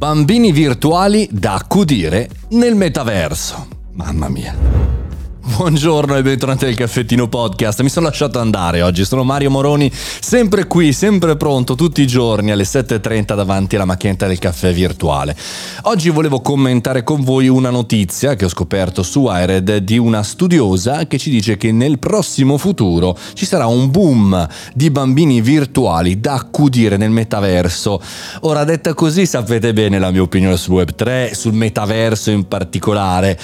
Bambini virtuali da accudire nel metaverso. Mamma mia. Buongiorno e bentornati al caffettino podcast. Mi sono lasciato andare oggi. Sono Mario Moroni, sempre qui, sempre pronto, tutti i giorni alle 7.30 davanti alla macchinetta del caffè virtuale. Oggi volevo commentare con voi una notizia che ho scoperto su Wired di una studiosa che ci dice che nel prossimo futuro ci sarà un boom di bambini virtuali da accudire nel metaverso. Ora, detta così, sapete bene la mia opinione sul Web3, sul metaverso in particolare.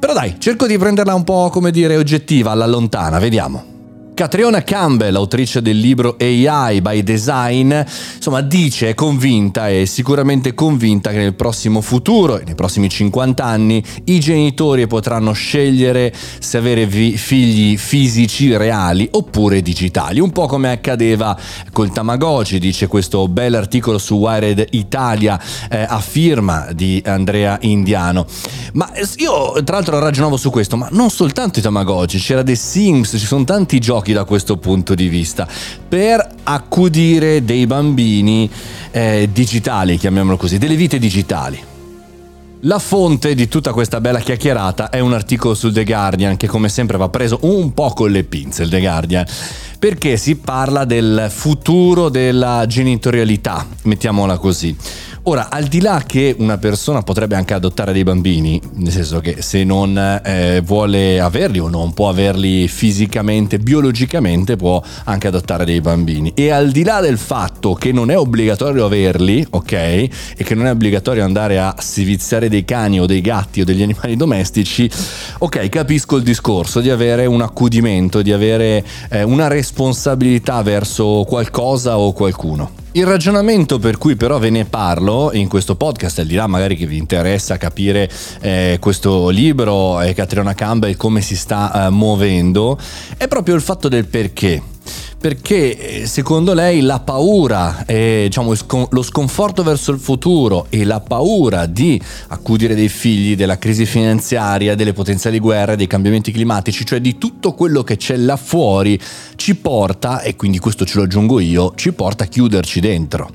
Però dai, cerco di prenderla un po' come dire, oggettiva, alla lontana, vediamo. Catriona Campbell, autrice del libro AI by Design, insomma dice, è convinta e sicuramente convinta che nel prossimo futuro, nei prossimi 50 anni, i genitori potranno scegliere se avere figli fisici reali oppure digitali, un po' come accadeva col Tamagotchi, dice questo bel articolo su Wired Italia eh, a firma di Andrea Indiano. Ma io tra l'altro ragionavo su questo, ma non soltanto i Tamagotchi, c'era The Sims, ci sono tanti giochi da questo punto di vista, per accudire dei bambini eh, digitali, chiamiamolo così, delle vite digitali. La fonte di tutta questa bella chiacchierata è un articolo sul The Guardian che come sempre va preso un po' con le pinze il The Guardian perché si parla del futuro della genitorialità, mettiamola così. Ora, al di là che una persona potrebbe anche adottare dei bambini, nel senso che se non eh, vuole averli o non può averli fisicamente, biologicamente, può anche adottare dei bambini. E al di là del fatto che non è obbligatorio averli, ok? E che non è obbligatorio andare a siviziare dei cani o dei gatti o degli animali domestici, ok, capisco il discorso di avere un accudimento, di avere eh, una responsabilità verso qualcosa o qualcuno. Il ragionamento per cui però ve ne parlo in questo podcast, al di là magari che vi interessa capire eh, questo libro e Catriona Campbell come si sta eh, muovendo, è proprio il fatto del perché perché eh, secondo lei la paura, eh, diciamo, lo sconforto verso il futuro e la paura di accudire dei figli, della crisi finanziaria, delle potenziali guerre, dei cambiamenti climatici, cioè di tutto quello che c'è là fuori, ci porta, e quindi questo ce lo aggiungo io, ci porta a chiuderci dentro.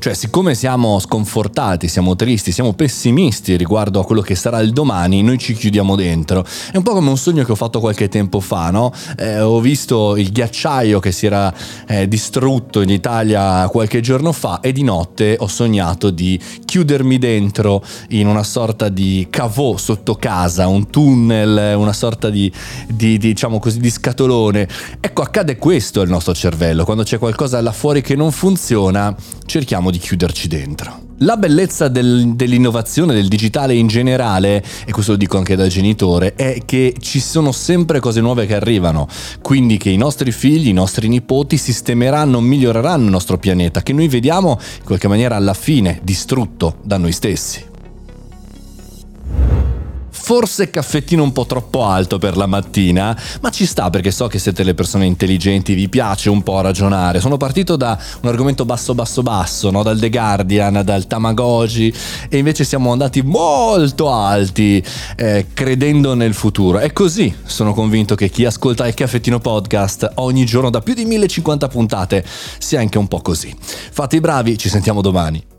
Cioè, siccome siamo sconfortati, siamo tristi, siamo pessimisti riguardo a quello che sarà il domani, noi ci chiudiamo dentro. È un po' come un sogno che ho fatto qualche tempo fa, no? Eh, ho visto il ghiacciaio che si era eh, distrutto in Italia qualche giorno fa e di notte ho sognato di chiudermi dentro in una sorta di cavò sotto casa, un tunnel, una sorta di, di, di diciamo così, di scatolone. Ecco, accade questo al nostro cervello, quando c'è qualcosa là fuori che non funziona, cerchiamo cerchiamo di chiuderci dentro. La bellezza del, dell'innovazione, del digitale in generale, e questo lo dico anche da genitore, è che ci sono sempre cose nuove che arrivano, quindi che i nostri figli, i nostri nipoti sistemeranno, miglioreranno il nostro pianeta, che noi vediamo in qualche maniera alla fine distrutto da noi stessi. Forse caffettino un po' troppo alto per la mattina, ma ci sta perché so che siete le persone intelligenti, vi piace un po' ragionare. Sono partito da un argomento basso basso basso, no? dal The Guardian, dal Tamagotchi e invece siamo andati molto alti eh, credendo nel futuro. E così sono convinto che chi ascolta il caffettino podcast ogni giorno da più di 1050 puntate sia anche un po' così. Fate i bravi, ci sentiamo domani.